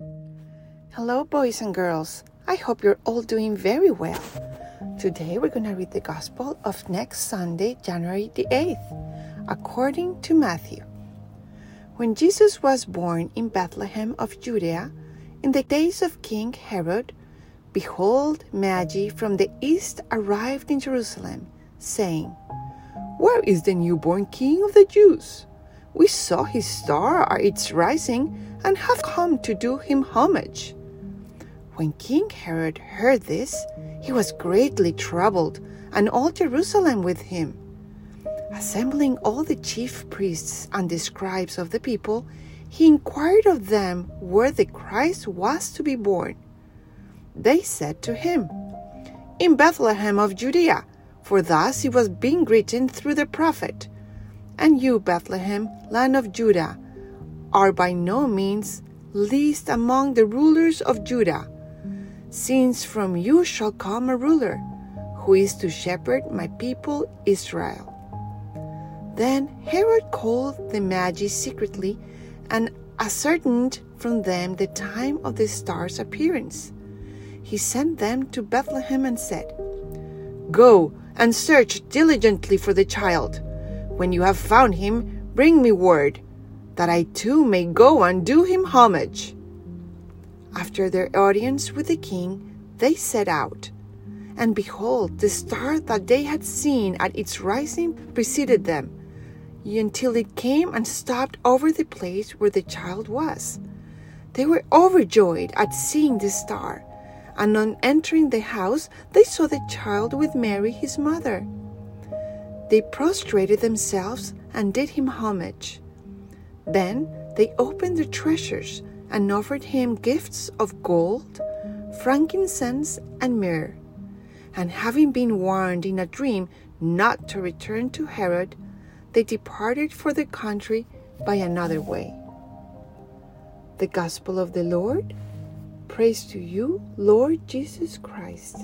Hello, boys and girls. I hope you're all doing very well. Today we're going to read the Gospel of next Sunday, January the 8th, according to Matthew. When Jesus was born in Bethlehem of Judea, in the days of King Herod, behold, Magi from the east arrived in Jerusalem, saying, Where is the newborn King of the Jews? We saw his star at its rising and have come to do him homage. When King Herod heard this, he was greatly troubled, and all Jerusalem with him. Assembling all the chief priests and the scribes of the people, he inquired of them where the Christ was to be born. They said to him, In Bethlehem of Judea, for thus it was being written through the prophet. And you, Bethlehem, land of Judah, are by no means least among the rulers of Judah since from you shall come a ruler who is to shepherd my people Israel. Then Herod called the Magi secretly and ascertained from them the time of the star's appearance. He sent them to Bethlehem and said, Go and search diligently for the child. When you have found him, bring me word, that I too may go and do him homage. After their audience with the king, they set out. And behold, the star that they had seen at its rising preceded them, until it came and stopped over the place where the child was. They were overjoyed at seeing the star, and on entering the house, they saw the child with Mary, his mother. They prostrated themselves and did him homage. Then they opened their treasures and offered him gifts of gold, frankincense, and myrrh. And having been warned in a dream not to return to Herod, they departed for the country by another way. The Gospel of the Lord. Praise to you, Lord Jesus Christ.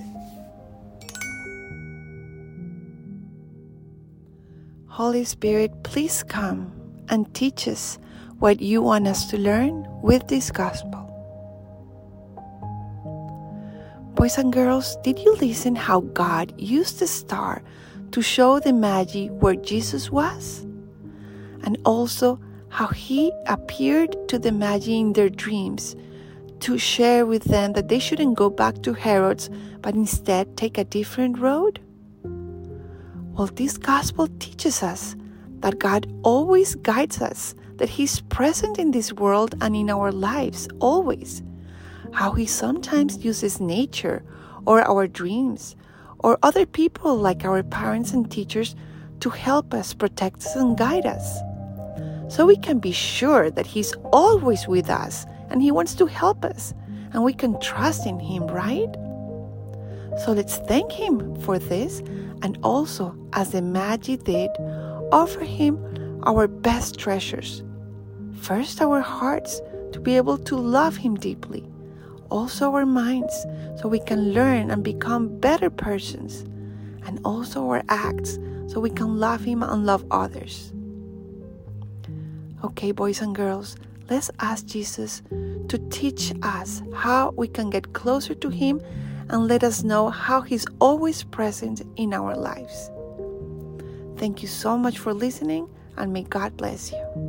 Holy Spirit, please come and teach us what you want us to learn with this gospel. Boys and girls, did you listen how God used the star to show the Magi where Jesus was? And also how he appeared to the Magi in their dreams to share with them that they shouldn't go back to Herod's but instead take a different road? Well, this gospel teaches us that God always guides us that He's present in this world and in our lives always. How He sometimes uses nature or our dreams or other people like our parents and teachers to help us, protect us, and guide us. So we can be sure that He's always with us and He wants to help us and we can trust in Him, right? So let's thank Him for this and also, as the Magi did, offer Him our best treasures. First, our hearts to be able to love Him deeply, also our minds so we can learn and become better persons, and also our acts so we can love Him and love others. Okay, boys and girls, let's ask Jesus to teach us how we can get closer to Him and let us know how He's always present in our lives. Thank you so much for listening, and may God bless you.